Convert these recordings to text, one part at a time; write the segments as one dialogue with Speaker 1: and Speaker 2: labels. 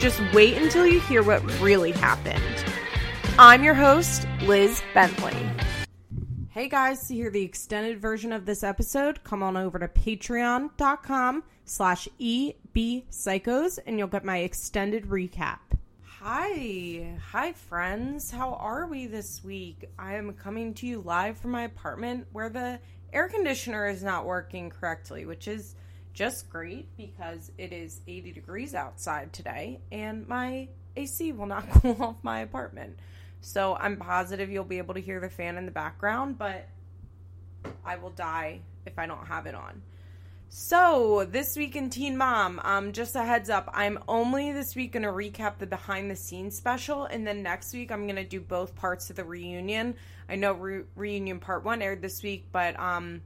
Speaker 1: just wait until you hear what really happened. I'm your host, Liz Bentley. Hey guys, to hear the extended version of this episode, come on over to patreon.com slash ebpsychos and you'll get my extended recap. Hi, hi friends. How are we this week? I am coming to you live from my apartment where the air conditioner is not working correctly, which is just great because it is 80 degrees outside today and my AC will not cool off my apartment. So I'm positive you'll be able to hear the fan in the background, but I will die if I don't have it on. So, this week in Teen Mom, um, just a heads up, I'm only this week going to recap the behind the scenes special, and then next week I'm going to do both parts of the reunion. I know re- reunion part one aired this week, but um,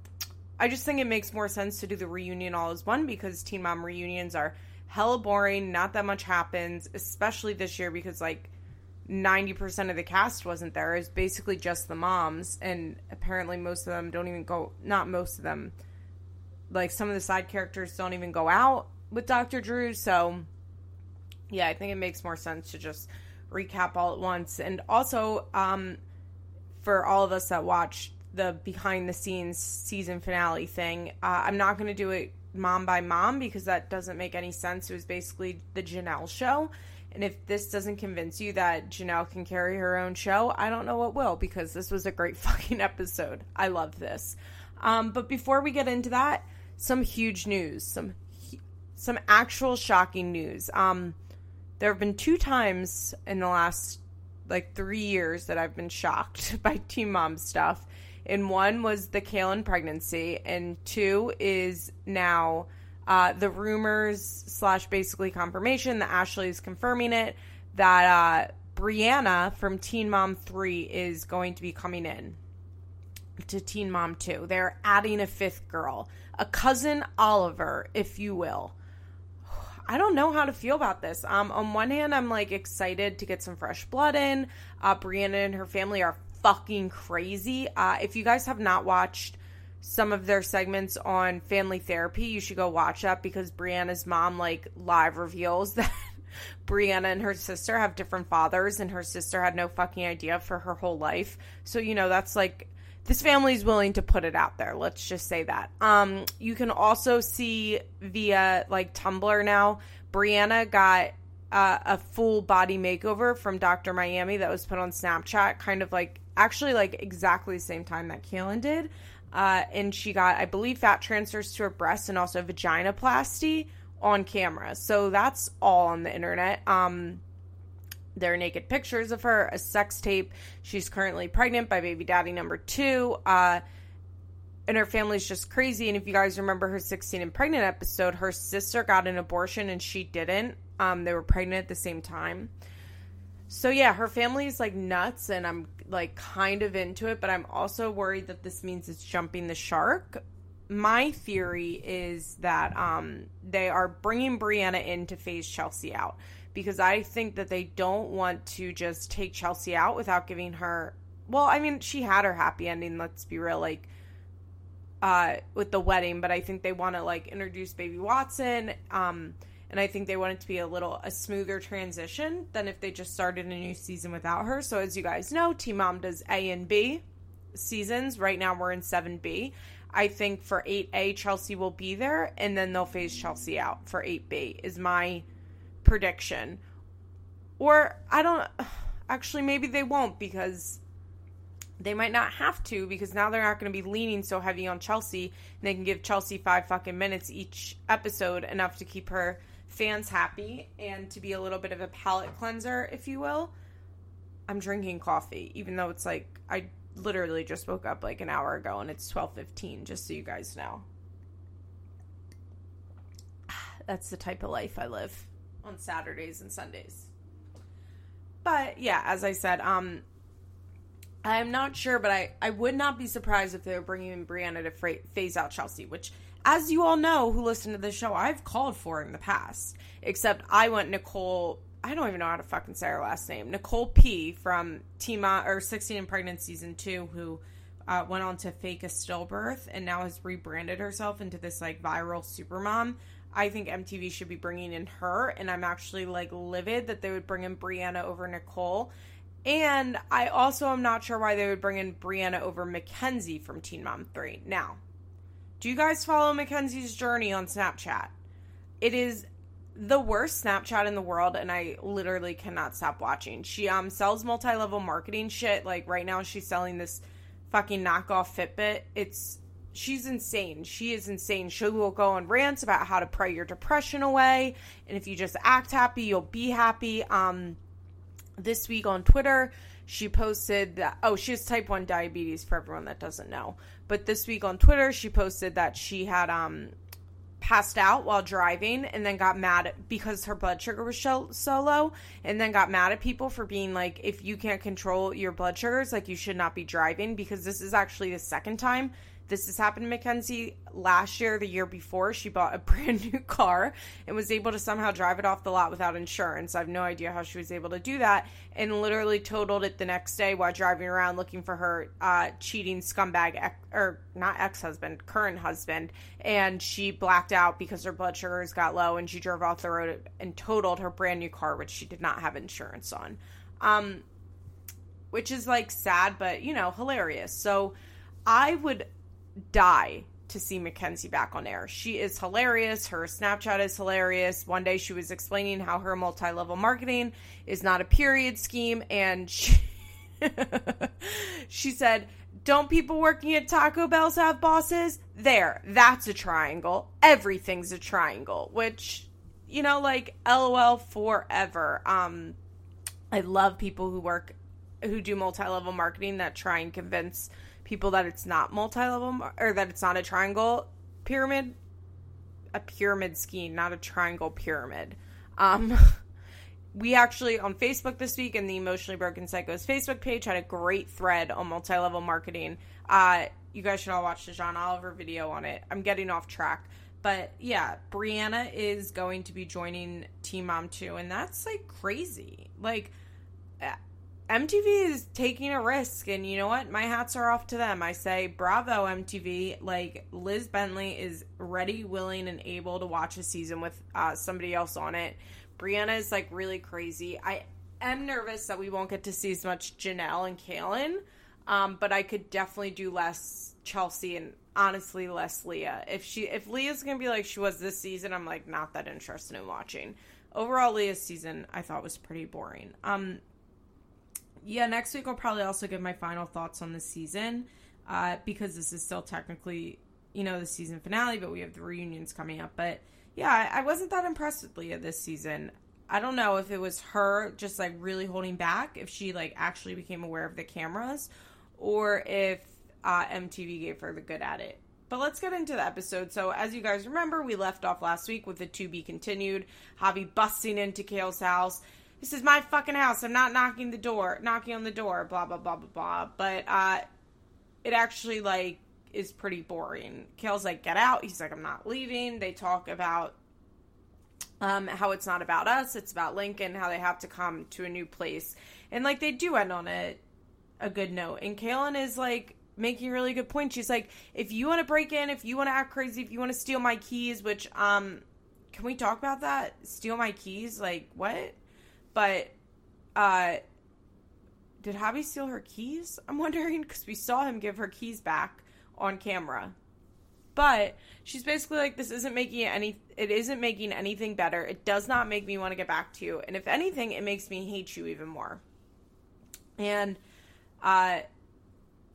Speaker 1: I just think it makes more sense to do the reunion all as one because Teen Mom reunions are hella boring. Not that much happens, especially this year because like 90% of the cast wasn't there. It's basically just the moms, and apparently most of them don't even go, not most of them, like some of the side characters don't even go out with Dr. Drew. So, yeah, I think it makes more sense to just recap all at once. And also, um, for all of us that watched the behind the scenes season finale thing. Uh, I'm not going to do it mom by mom because that doesn't make any sense. It was basically the Jenelle show. And if this doesn't convince you that Jenelle can carry her own show, I don't know what will because this was a great fucking episode. I love this. Um, but before we get into that, some huge news, some some actual shocking news. Um, there have been two times in the last like three years that I've been shocked by Teen Mom stuff and one was the Kailyn pregnancy, and two is now uh, the rumors slash basically confirmation that Ashley is confirming it that uh, Briana from Teen Mom 3 is going to be coming in to Teen Mom 2. They're adding a fifth girl, a cousin Oliver, if you will. I don't know how to feel about this. Um, on one hand, I'm like excited to get some fresh blood in. Uh, Briana and her family are fucking crazy. Uh, if you guys have not watched some of their segments on family therapy, you should go watch that because Briana's mom like live reveals that Briana and her sister have different fathers and her sister had no fucking idea for her whole life. So, you know, that's like this family's willing to put it out there. Let's just say that. Um, you can also see via like Tumblr now, Briana got uh, a full body makeover from Dr. Miami that was put on Snapchat, kind of like actually like exactly the same time that Kailyn did. Uh, and she got, I believe, fat transfers to her breast and also vaginoplasty on camera. So that's all on the internet. Um, there are naked pictures of her, a sex tape. She's currently pregnant by baby daddy number two. Uh, and her family's just crazy. And if you guys remember her 16 and pregnant episode, her sister got an abortion and she didn't. Um, they were pregnant at the same time. So yeah, her family's like nuts, and I'm like kind of into it, but I'm also worried that this means it's jumping the shark. My theory is that um, they are bringing Briana in to phase Chelsea out because I think that they don't want to just take Chelsea out without giving her. Well, I mean, she had her happy ending. Let's be real, like uh, with the wedding, but I think they want to like introduce Baby Watson. Um, and I think they want it to be a little a smoother transition than if they just started a new season without her. So as you guys know, Teen Mom does A and B seasons. Right now we're in 7B. I think for 8A Chelsea will be there and then they'll phase Chelsea out for 8B is my prediction. Or I don't actually maybe they won't because they might not have to because now they're not going to be leaning so heavy on Chelsea and they can give Chelsea 5 fucking minutes each episode enough to keep her fans happy and to be a little bit of a palate cleanser, if you will. I'm drinking coffee, even though it's like I literally just woke up like an hour ago and it's 12:15 just so you guys know. That's the type of life I live on Saturdays and Sundays. but yeah, as I said, um, I'm not sure, but I, I would not be surprised if they were bringing in Briana to phase out Chelsea, which, as you all know who listen to the show, I've called for in the past. Except I went Nicole. I don't even know how to fucking say her last name. Nicole P from Team or 16 and Pregnant season two, who uh, went on to fake a stillbirth and now has rebranded herself into this like viral supermom. I think MTV should be bringing in her, and I'm actually like livid that they would bring in Briana over Nicole. And I also am not sure why they would bring in Briana over Mackenzie from Teen Mom 3. Now, do you guys follow Mackenzie's journey on Snapchat? It is the worst Snapchat in the world, and I literally cannot stop watching. She um sells multi-level marketing shit. Like right now, she's selling this fucking knockoff Fitbit. It's she's insane. She is insane. She will go on rants about how to pray your depression away, and if you just act happy, you'll be happy. Um, this week on Twitter, she posted that oh, she has type one diabetes for everyone that doesn't know. But this week on Twitter, she posted that she had um passed out while driving and then got mad at, because her blood sugar was so, so low and then got mad at people for being like if you can't control your blood sugars like you should not be driving because this is actually the second time this has happened to Mackenzie last year, the year before. She bought a brand new car and was able to somehow drive it off the lot without insurance. I have no idea how she was able to do that and literally totaled it the next day while driving around looking for her uh, cheating scumbag, ex- or not ex husband, current husband. And she blacked out because her blood sugars got low and she drove off the road and totaled her brand new car, which she did not have insurance on. Um, which is like sad, but you know, hilarious. So I would die to see Mackenzie back on air. She is hilarious. Her Snapchat is hilarious. One day she was explaining how her multi level marketing is not a period scheme. And she, she said, Don't people working at Taco Bell's have bosses? There, that's a triangle. Everything's a triangle, which, you know, like LOL forever. Um, I love people who work, who do multi level marketing that try and convince people that it's not multi-level or that it's not a triangle pyramid a pyramid scheme not a triangle pyramid. Um we actually on facebook this week in the emotionally broken psychos facebook page had a great thread on multi-level marketing. Uh you guys should all watch the john oliver video on it. I'm getting off track. But yeah briana is going to be joining teen mom 2 and that's like crazy. Like MTV is taking a risk, and you know what? My hats are off to them. I say, bravo, MTV. Like, Liz Bentley is ready, willing, and able to watch a season with uh, somebody else on it. Briana is like really crazy. I am nervous that we won't get to see as much Jenelle and Kailyn, um, but I could definitely do less Chelsea and honestly less Leah. If she, if Leah's gonna be like she was this season, I'm like not that interested in watching. Overall, Leah's season I thought was pretty boring. Um, yeah, next week I'll probably also give my final thoughts on the season uh, because this is still technically, you know, the season finale, but we have the reunions coming up. But yeah, I, I wasn't that impressed with Leah this season. I don't know if it was her just like really holding back, if she like actually became aware of the cameras, or if uh, MTV gave her the good at it. But let's get into the episode. So, as you guys remember, we left off last week with the to be continued. Javi busting into Kail's house this is my fucking house. I'm not knocking the door, knocking on the door, blah blah blah blah blah. But uh it actually like is pretty boring. Kail's like, get out. He's like, I'm not leaving. They talk about um how it's not about us, it's about Lincoln, how they have to come to a new place. And like they do end on a a good note. And Kailyn is like making a really good point. She's like, if you want to break in, if you want to act crazy, if you want to steal my keys, which um can we talk about that? Steal my keys? Like what? But uh did Javi steal her keys? I'm wondering because we saw him give her keys back on camera. But she's basically like, this isn't making it any. It isn't making anything better. It does not make me want to get back to you. And if anything, it makes me hate you even more. And uh,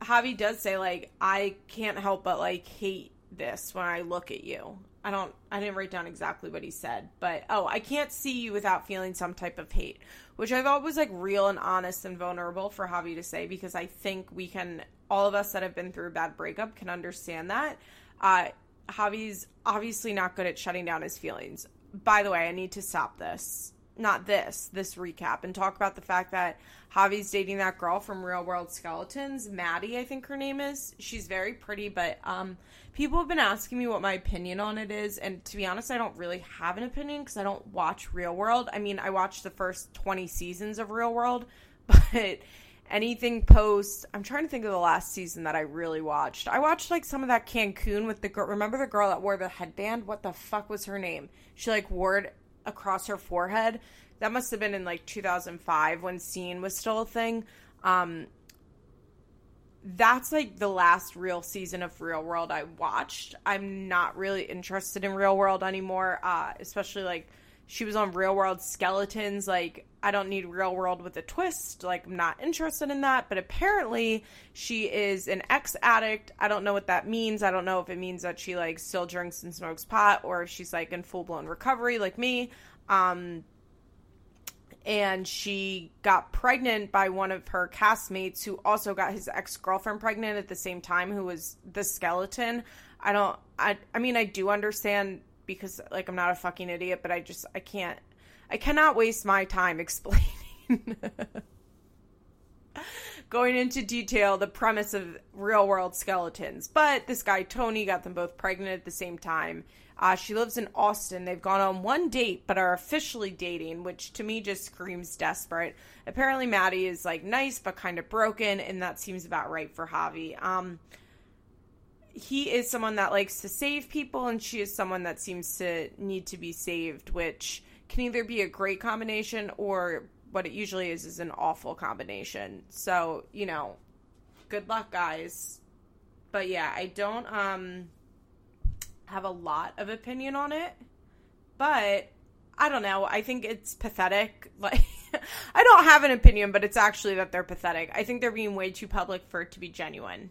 Speaker 1: Javi does say like, I can't help but like hate this when I look at you. I don't I didn't write down exactly what he said, but oh, I can't see you without feeling some type of hate, which I thought was like real and honest and vulnerable for Javi to say because I think we can all of us that have been through a bad breakup can understand that. Uh Javi's obviously not good at shutting down his feelings. By the way, I need to stop this. not this, this recap, and talk about the fact that Javi's dating that girl from Real World Skeletons, Maddie, I think her name is. She's very pretty, but um, people have been asking me what my opinion on it is, and to be honest, I don't really have an opinion because I don't watch Real World. I mean, I watched the first 20 seasons of Real World, but anything post i'm trying to think of the last season that i really watched i watched like some of that cancun with the girl remember the girl that wore the headband what the fuck was her name she like wore it across her forehead that must have been in like 2005 when scene was still a thing. Um that's like the last real season of real world i watched. I'm not really interested in real world anymore uh especially like she was on real world skeletons. Like i don't need real world with a twist. Like i'm not interested in that. But apparently she is an ex addict. I don't know what that means. I don't know if it means that she like still drinks and smokes pot or if she's like in full-blown recovery like me. Um and she got pregnant by one of her castmates who also got his ex-girlfriend pregnant at the same time who was the skeleton. I don't i i mean i do understand because like I'm not a fucking idiot, but I just I can't I cannot waste my time explaining going into detail the premise of real world skeletons. But this guy Tony got them both pregnant at the same time. Uh, she lives in Austin. They've gone on one date, but are officially dating, which to me just screams desperate. Apparently, Maddie is like nice but kind of broken, and that seems about right for Javi. Um, he is someone that likes to save people and she is someone that seems to need to be saved which can either be a great combination or what it usually is is an awful combination. So you know good luck guys. But yeah i don't um have a lot of opinion on it. But i don't know. I think it's pathetic. Like i don't have an opinion but it's actually that they're pathetic. I think they're being way too public for it to be genuine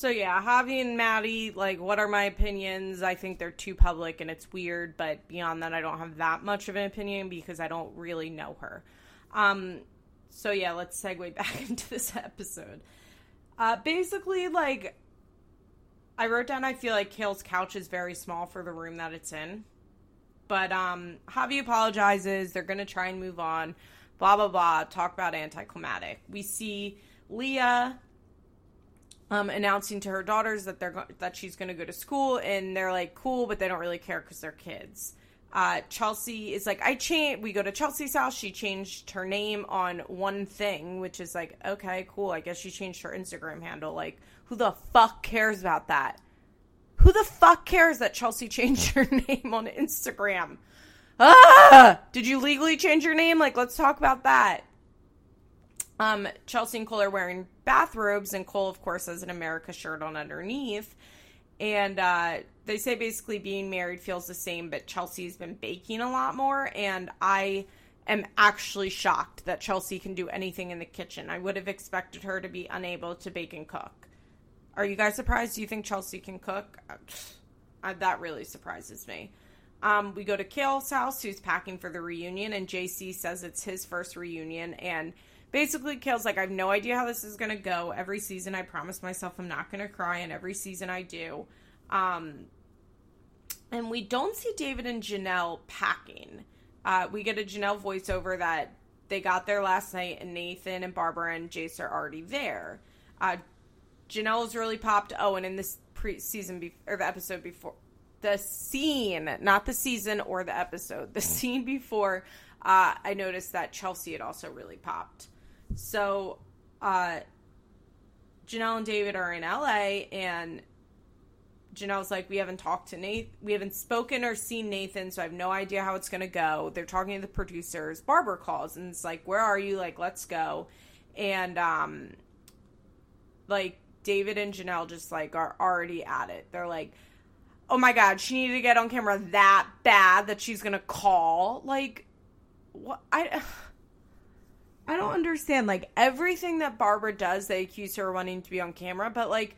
Speaker 1: So yeah, Javi and Maddie, like, what are my opinions? I think they're too public and it's weird, but beyond that, I don't have that much of an opinion because I don't really know her. Um, so yeah, let's segue back into this episode. Uh, basically, like, I wrote down I feel like Kail's couch is very small for the room that it's in. But um, Javi apologizes. They're gonna try and move on. Blah blah blah. Talk about anticlimactic. We see Leah um, announcing to her daughters that they're go- that she's going to go to school, and they're like, "Cool," but they don't really care because they're kids. Uh, Chelsea is like, I changed. We go to Chelsea's house. She changed her name on one thing, which is like, okay, cool. I guess she changed her Instagram handle. Like, who the fuck cares about that? Who the fuck cares that Chelsea changed her name on Instagram? Ah! Did you legally change your name? Like, let's talk about that. Um, Chelsea and Cole are wearing bathrobes, and Cole, of course, has an America shirt on underneath. And uh, they say basically being married feels the same, but Chelsea's been baking a lot more. And I am actually shocked that Chelsea can do anything in the kitchen. I would have expected her to be unable to bake and cook. Are you guys surprised? Do you think Chelsea can cook? Uh, that really surprises me. Um, we go to Kail's house, who's packing for the reunion, and JC says it's his first reunion, and basically Kail's like, I have no idea how this is gonna go. Every season I promise myself I'm not gonna cry, and every season I do. Um, and we don't see David and Jenelle packing. Uh, we get a Jenelle voiceover that they got there last night, and Nathan and Barbara and Jace are already there. Uh, Jenelle is really popped. Oh, and in this pre season be- or the episode before, the scene, not the season or the episode, the scene before, uh, I noticed that Chelsea had also really popped. So, uh, Jenelle and David are in LA, and Jenelle's like, we haven't talked to Nathan, we haven't spoken or seen Nathan, so I have no idea how it's gonna go. They're talking to the producers. Barbara calls and it's like, where are you? Like, let's go. And um, like David and Jenelle just like are already at it. They're like, oh my god, she needed to get on camera that bad that she's gonna call. Like, what? I. I don't understand. Like everything that Barbara does, they accuse her of wanting to be on camera, but like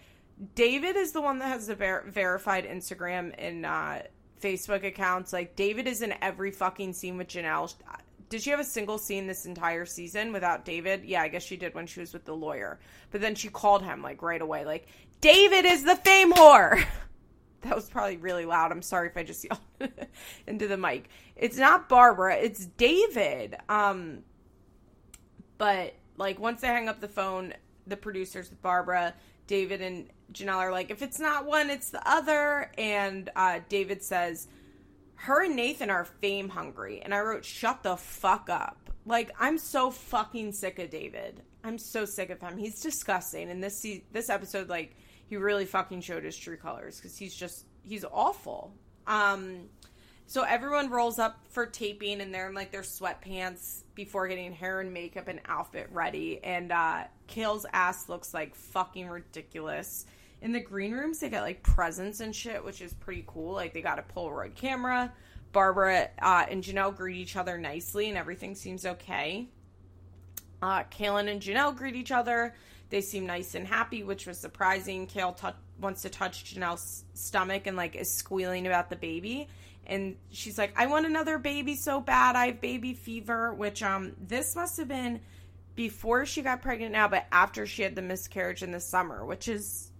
Speaker 1: David is the one that has the ver- verified Instagram and uh, Facebook accounts. Like David is in every fucking scene with Jenelle. Did she have a single scene this entire season without David? Yeah, I guess she did when she was with the lawyer. But then she called him like right away. Like David is the fame whore. That was probably really loud. I'm sorry if I just yelled into the mic. It's not Barbara, it's David. Um but like once they hang up the phone, the producers Barbara, David and Jenelle are like, if it's not one, it's the other. And uh, David says, her and Nathan are fame hungry. And I wrote, shut the fuck up. Like, I'm so fucking sick of David. I'm so sick of him. He's disgusting. And this this episode, like, he really fucking showed his true colors because he's just he's awful. Um, so everyone rolls up for taping and they're in like their sweatpants before getting hair and makeup and outfit ready. And uh, Kail's ass looks like fucking ridiculous. In the green rooms, they got like presents and shit, which is pretty cool. Like they got a Polaroid camera. Barbara uh, and Jenelle greet each other nicely, and everything seems okay. Uh, Kailyn and Jenelle greet each other. They seem nice and happy, which was surprising. Kail t- wants to touch Jenelle's stomach and like is squealing about the baby and she's like, I want another baby so bad. I have baby fever, which um this must have been before she got pregnant now, but after she had the miscarriage in the summer, which is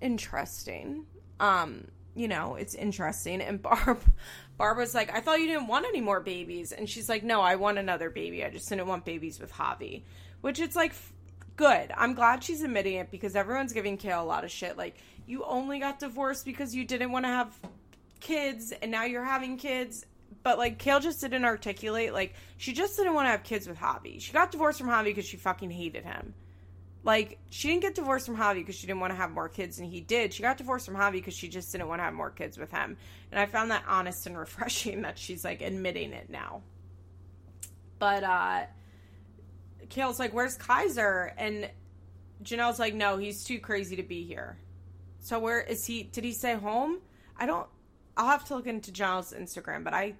Speaker 1: interesting. Um, you know, it's interesting. And Barb Barb was like, I thought you didn't want any more babies. And she's like, No, I want another baby. I just didn't want babies with Javi. Which it's like good. I'm glad she's admitting it because everyone's giving Kail a lot of shit. Like, you only got divorced because you didn't want to have kids and now you're having kids. But like Kail just didn't articulate like she just didn't want to have kids with Javi. She got divorced from Javi because she fucking hated him. Like she didn't get divorced from Javi because she didn't want to have more kids and he did. She got divorced from Javi because she just didn't want to have more kids with him. And I found that honest and refreshing that she's like admitting it now. But uh Kail's like, "Where's Kaiser?" And Jenelle's like, "No, he's too crazy to be here." So where is he? Did he say home? I don't I'll have to look into Giles' Instagram, but I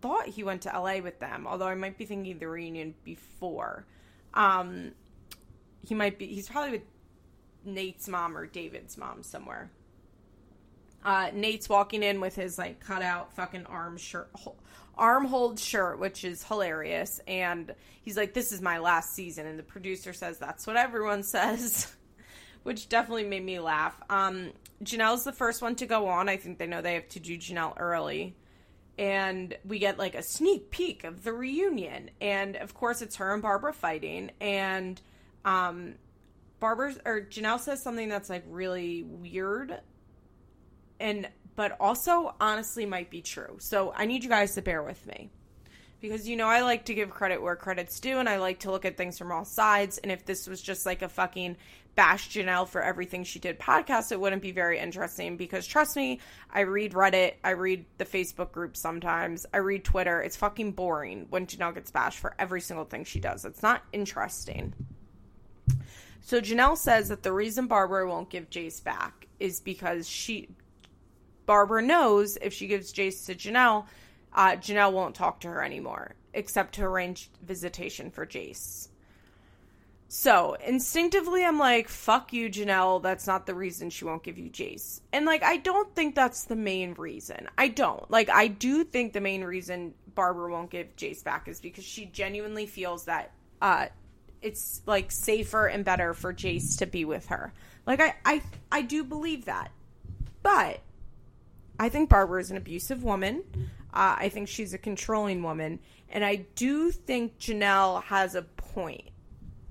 Speaker 1: thought he went to LA with them, although I might be thinking the reunion before. Um, he might be, he's probably with Nate's mom or David's mom somewhere. Uh, Nate's walking in with his like cut out fucking arm shirt, arm hold shirt, which is hilarious. And he's like, This is my last season. And the producer says, That's what everyone says, which definitely made me laugh. Um, Jenelle's the first one to go on. I think they know they have to do Jenelle early. And we get like a sneak peek of the reunion. And of course, it's her and Barbara fighting. And um, Barbara's or Jenelle says something that's like really weird. And but also honestly might be true. So I need you guys to bear with me because you know I like to give credit where credit's due and I like to look at things from all sides. And if this was just like a fucking bash Jenelle for everything she did podcast, it wouldn't be very interesting because trust me, I read Reddit, I read the Facebook group sometimes, I read Twitter. It's fucking boring when Jenelle gets bashed for every single thing she does. It's not interesting. So Jenelle says that the reason Barbara won't give Jace back is because she Barbara knows if she gives Jace to Jenelle, uh, Jenelle won't talk to her anymore, except to arrange visitation for Jace. So instinctively, I'm like, fuck you, Jenelle. That's not the reason she won't give you Jace. And like, I don't think that's the main reason. I don't. Like, I do think the main reason Barbara won't give Jace back is because she genuinely feels that uh, it's like safer and better for Jace to be with her. Like, I, I, I do believe that. But I think Barbara is an abusive woman. Uh, I think she's a controlling woman. And I do think Jenelle has a point.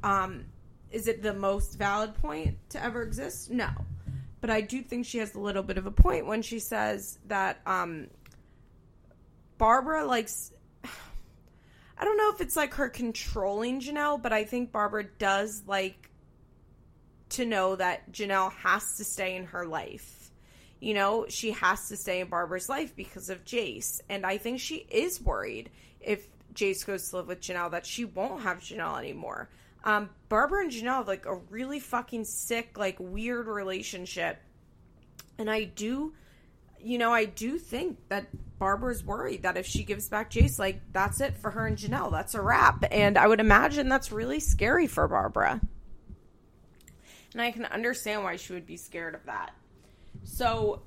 Speaker 1: Um, is it the most valid point to ever exist? No. But I do think she has a little bit of a point when she says that um, Barbara likes. I don't know if it's like her controlling Jenelle, but I think Barbara does like to know that Jenelle has to stay in her life you know, she has to stay in Barbara's life because of Jace. And I think she is worried if Jace goes to live with Jenelle that she won't have Jenelle anymore. Um, Barbara and Jenelle have like a really fucking sick, like weird relationship. And I do, you know, I do think that Barbara's worried that if she gives back Jace, like that's it for her and Jenelle. That's a wrap. And I would imagine that's really scary for Barbara. And I can understand why she would be scared of that. So,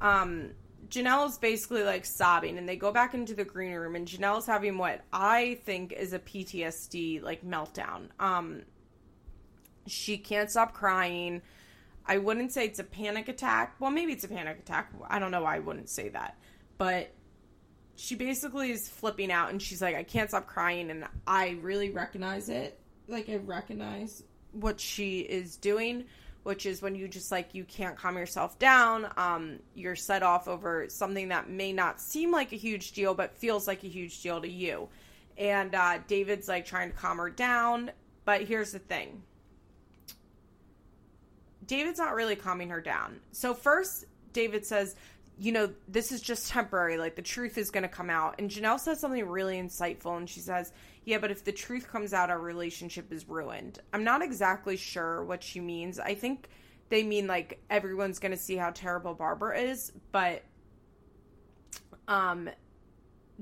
Speaker 1: um, Jenelle's basically like sobbing, and they go back into the green room, and Jenelle's having what I think is a PTSD like meltdown. Um, she can't stop crying. I wouldn't say it's a panic attack. Well, maybe it's a panic attack. I don't know why I wouldn't say that. But she basically is flipping out and she's like, I can't stop crying. And I really recognize it. Like, I recognize what she is doing, which is when you just like, you can't calm yourself down. Um, you're set off over something that may not seem like a huge deal, but feels like a huge deal to you. And uh, David's like trying to calm her down. But here's the thing David's not really calming her down. So, first, David says, you know, this is just temporary. Like, the truth is going to come out. And Jenelle says something really insightful. And she says, yeah, but if the truth comes out, our relationship is ruined. I'm not exactly sure what she means. I think they mean like everyone's going to see how terrible Barbara is. But, um,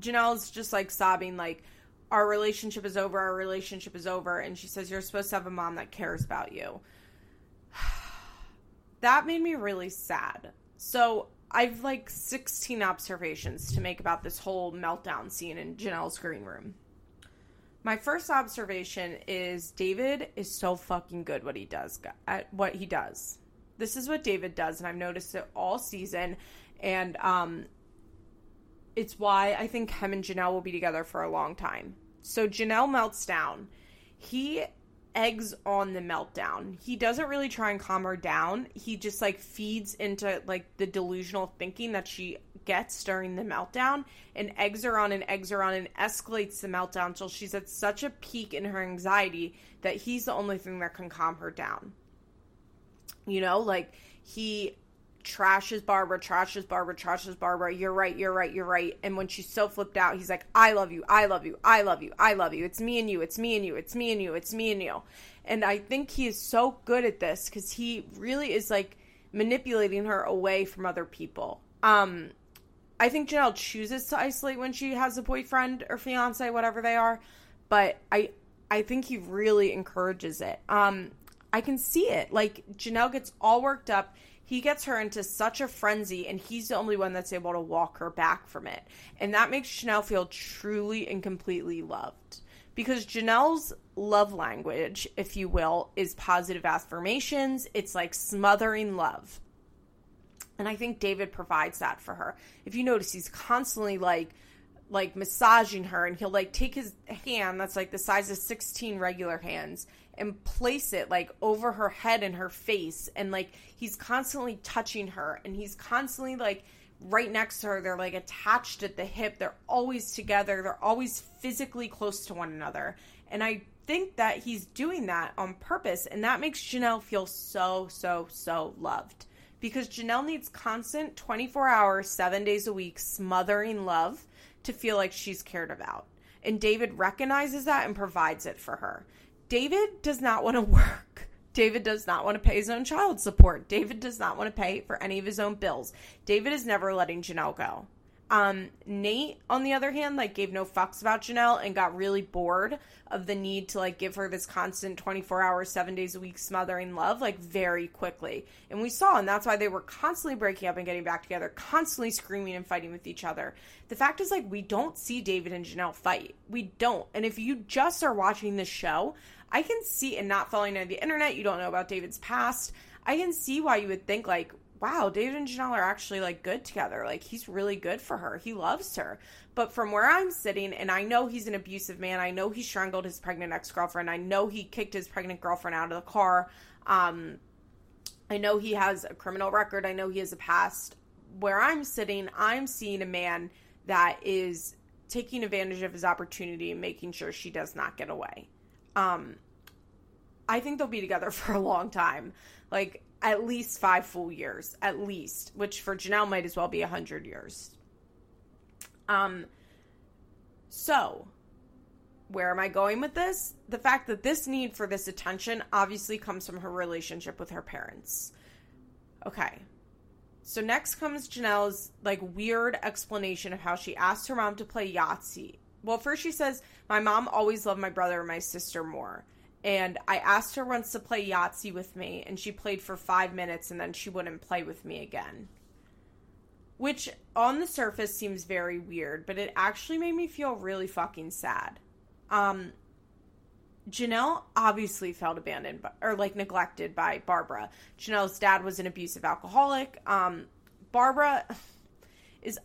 Speaker 1: Jenelle's just like sobbing, like, our relationship is over, our relationship is over. And she says, You're supposed to have a mom that cares about you. that made me really sad. So I've like 16 observations to make about this whole meltdown scene in Jenelle's green room. My first observation is David is so fucking good what he does at what he does. This is what David does and I've noticed it all season and um it's why I think him and Jenelle will be together for a long time. So Jenelle melts down. He eggs on the meltdown. He doesn't really try and calm her down. He just like feeds into like the delusional thinking that she gets during the meltdown and eggs her on and eggs her on and escalates the meltdown until she's at such a peak in her anxiety that he's the only thing that can calm her down. You know, like he trashes Barbara, trashes Barbara, trashes Barbara. You're right, you're right, you're right. And when she's so flipped out, he's like, I love you, I love you, I love you, I love you. It's me and you, it's me and you, it's me and you, it's me and you. And I think he is so good at this because he really is like manipulating her away from other people. Um, I think Jenelle chooses to isolate when she has a boyfriend or fiance, whatever they are, but I I think he really encourages it. Um, I can see it. Like Jenelle gets all worked up he gets her into such a frenzy and he's the only one that's able to walk her back from it. And that makes Jenelle feel truly and completely loved. Because Jenelle's love language, if you will, is positive affirmations. It's like smothering love. And I think David provides that for her. If you notice, he's constantly like, like massaging her and he'll like take his hand that's like the size of 16 regular hands and place it like over her head and her face and like he's constantly touching her and he's constantly like right next to her. They're like attached at the hip. They're always together. They're always physically close to one another. And i think that he's doing that on purpose and that makes jenelle feel so so so loved. Because jenelle needs constant 24 hours 7 days a week smothering love to feel like she's cared about and david recognizes that and provides it for her David does not want to work. David does not want to pay his own child support. David does not want to pay for any of his own bills. David is never letting Jenelle go. Um, Nate, on the other hand, like gave no fucks about Jenelle and got really bored of the need to like give her this constant 24 hours, seven days a week smothering love, like very quickly. And we saw, and that's why they were constantly breaking up and getting back together, constantly screaming and fighting with each other. The fact is, like, we don't see David and Jenelle fight. We don't. And if you just are watching the show, I can see, and not following on the internet, you don't know about David's past. I can see why you would think, like, wow, David and Jenelle are actually like good together. Like he's really good for her. He loves her. But from where I'm sitting, and I know he's an abusive man. I know he strangled his pregnant ex girlfriend. I know he kicked his pregnant girlfriend out of the car. Um, I know he has a criminal record. I know he has a past. Where I'm sitting, I'm seeing a man that is taking advantage of his opportunity and making sure she does not get away. Um, I think they'll be together for a long time. Like at least five full years, at least, which for Jenelle might as well be a hundred years. Um, so where am I going with this? The fact that this need for this attention obviously comes from her relationship with her parents. Okay. So next comes Jenelle's like weird explanation of how she asked her mom to play Yahtzee. Well, first she says, My mom always loved my brother and my sister more. And I asked her once to play Yahtzee with me, and she played for five minutes and then she wouldn't play with me again. Which on the surface seems very weird, but it actually made me feel really fucking sad. Um, Jenelle obviously felt abandoned by, or like neglected by Barbara. Jenelle's dad was an abusive alcoholic. Um, Barbara is,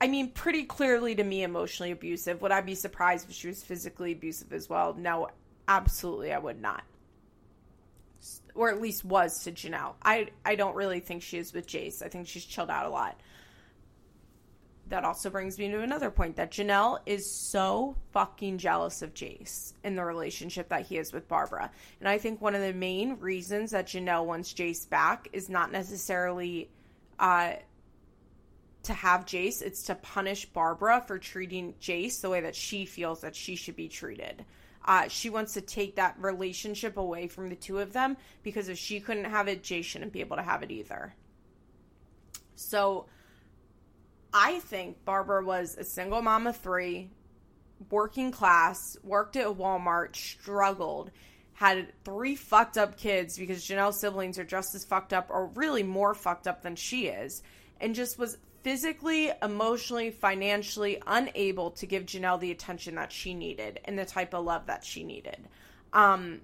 Speaker 1: I mean, pretty clearly to me emotionally abusive. Would I be surprised if she was physically abusive as well? No, absolutely, I would not. Or at least was to Jenelle. I I don't really think she is with Jace. I think she's chilled out a lot that also brings me to another point that Jenelle is so fucking jealous of Jace in the relationship that he has with Barbara. And I think one of the main reasons that Jenelle wants Jace back is not necessarily uh, to have Jace, it's to punish Barbara for treating Jace the way that she feels that she should be treated. Uh, she wants to take that relationship away from the two of them because if she couldn't have it, Jay shouldn't be able to have it either. So I think Barbara was a single mom of three, working class, worked at a Walmart, struggled, had three fucked up kids because Jenelle's siblings are just as fucked up or really more fucked up than she is, and just was physically, emotionally, financially unable to give Jenelle the attention that she needed and the type of love that she needed. Um,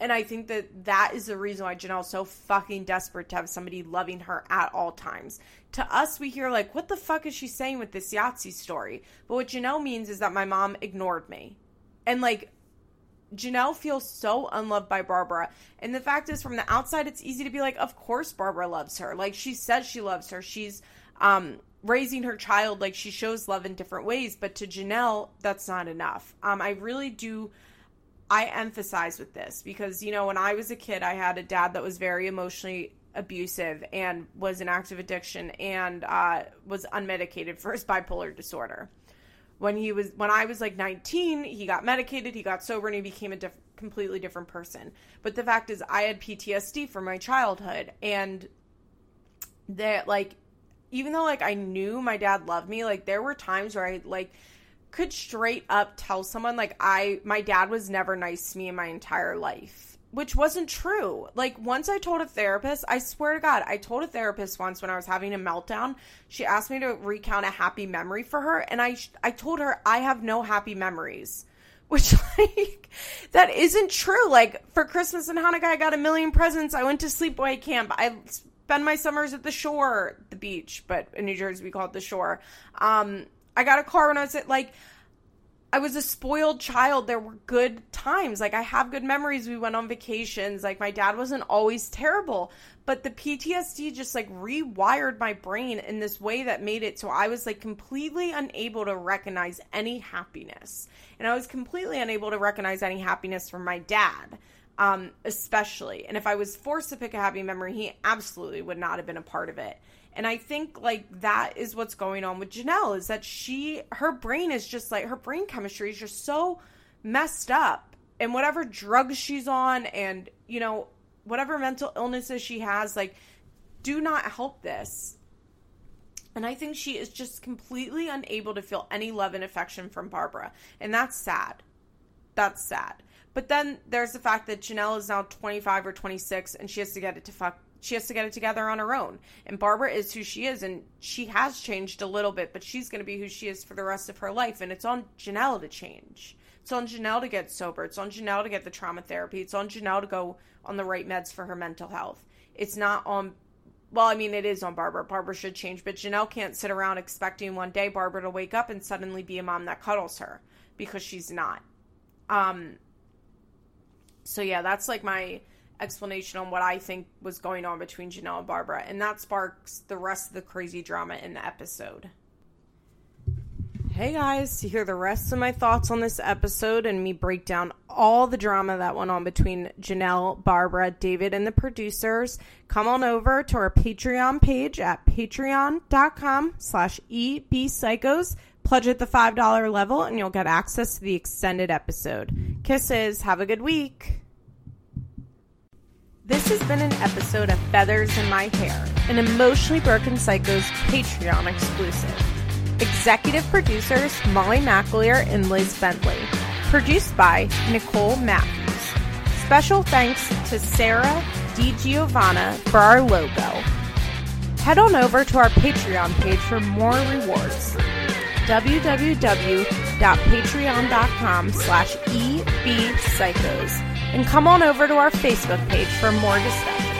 Speaker 1: and I think that that is the reason why Jenelle's so fucking desperate to have somebody loving her at all times. To us, we hear, like, what the fuck is she saying with this Yahtzee story? But what Jenelle means is that my mom ignored me. And, like, Jenelle feels so unloved by Barbara. And the fact is, from the outside, it's easy to be like, of course Barbara loves her. Like, she says she loves her. She's, um, raising her child like she shows love in different ways but to jenelle that's not enough um, i really do I emphasize with this because, you know, when I was a kid, I had a dad that was very emotionally abusive and was in active addiction and uh, was unmedicated for his bipolar disorder. When he was, when I was like 19, he got medicated, he got sober, and he became a diff- completely different person. But the fact is, I had PTSD from my childhood, and that like, even though like I knew my dad loved me, like there were times where I like could straight up tell someone like I my dad was never nice to me in my entire life, which wasn't true. Like once I told a therapist, I swear to God, I told a therapist once when I was having a meltdown, she asked me to recount a happy memory for her and I I told her I have no happy memories. Which like that isn't true. Like for Christmas and Hanukkah I got a million presents. I went to sleepaway camp. I spend my summers at the shore, the beach, but in New Jersey we call it the shore. Um I got a car when I was at like I was a spoiled child. There were good times. Like I have good memories. We went on vacations. Like my dad wasn't always terrible, but the PTSD just like rewired my brain in this way that made it so I was like completely unable to recognize any happiness. And I was completely unable to recognize any happiness from my dad. Um, especially. And if I was forced to pick a happy memory, he absolutely would not have been a part of it. And I think like that is what's going on with Jenelle is that she her brain is just like her brain chemistry is just so messed up. And whatever drugs she's on and you know whatever mental illnesses she has like do not help this. And I think she is just completely unable to feel any love and affection from Barbara. And that's sad. That's sad. But then there's the fact that Jenelle is now 25 or 26 and she has to get it to fuck she has to get it together on her own. And Barbara is who she is, and she has changed a little bit, but she's going to be who she is for the rest of her life. And it's on Jenelle to change. It's on Jenelle to get sober. It's on Jenelle to get the trauma therapy. It's on Jenelle to go on the right meds for her mental health. It's not on, well, I mean, it is on Barbara. Barbara should change, but Jenelle can't sit around expecting one day Barbara to wake up and suddenly be a mom that cuddles her because she's not. Um, so yeah, that's like my explanation on what I think was going on between Jenelle and Barbara, and that sparks the rest of the crazy drama in the episode. Hey guys, to hear the rest of my thoughts on this episode and me break down all the drama that went on between Jenelle, Barbara, David, and the producers, come on over to our Patreon page at patreon.com slash ebpsychos. Pledge at the $5 level and you'll get access to the extended episode. Kisses. Have a good week. This has been an episode of Feathers in My Hair, an Emotionally Broken Psycho's Patreon exclusive. Executive producers Molly McAleer and Liz Bentley. Produced by Nicole Matthews. Special thanks to Sarah DiGiovanna for our logo. Head on over to our Patreon page for more rewards. Www www.patreon.com slash ebpsychos and come on over to our Facebook page for more discussion.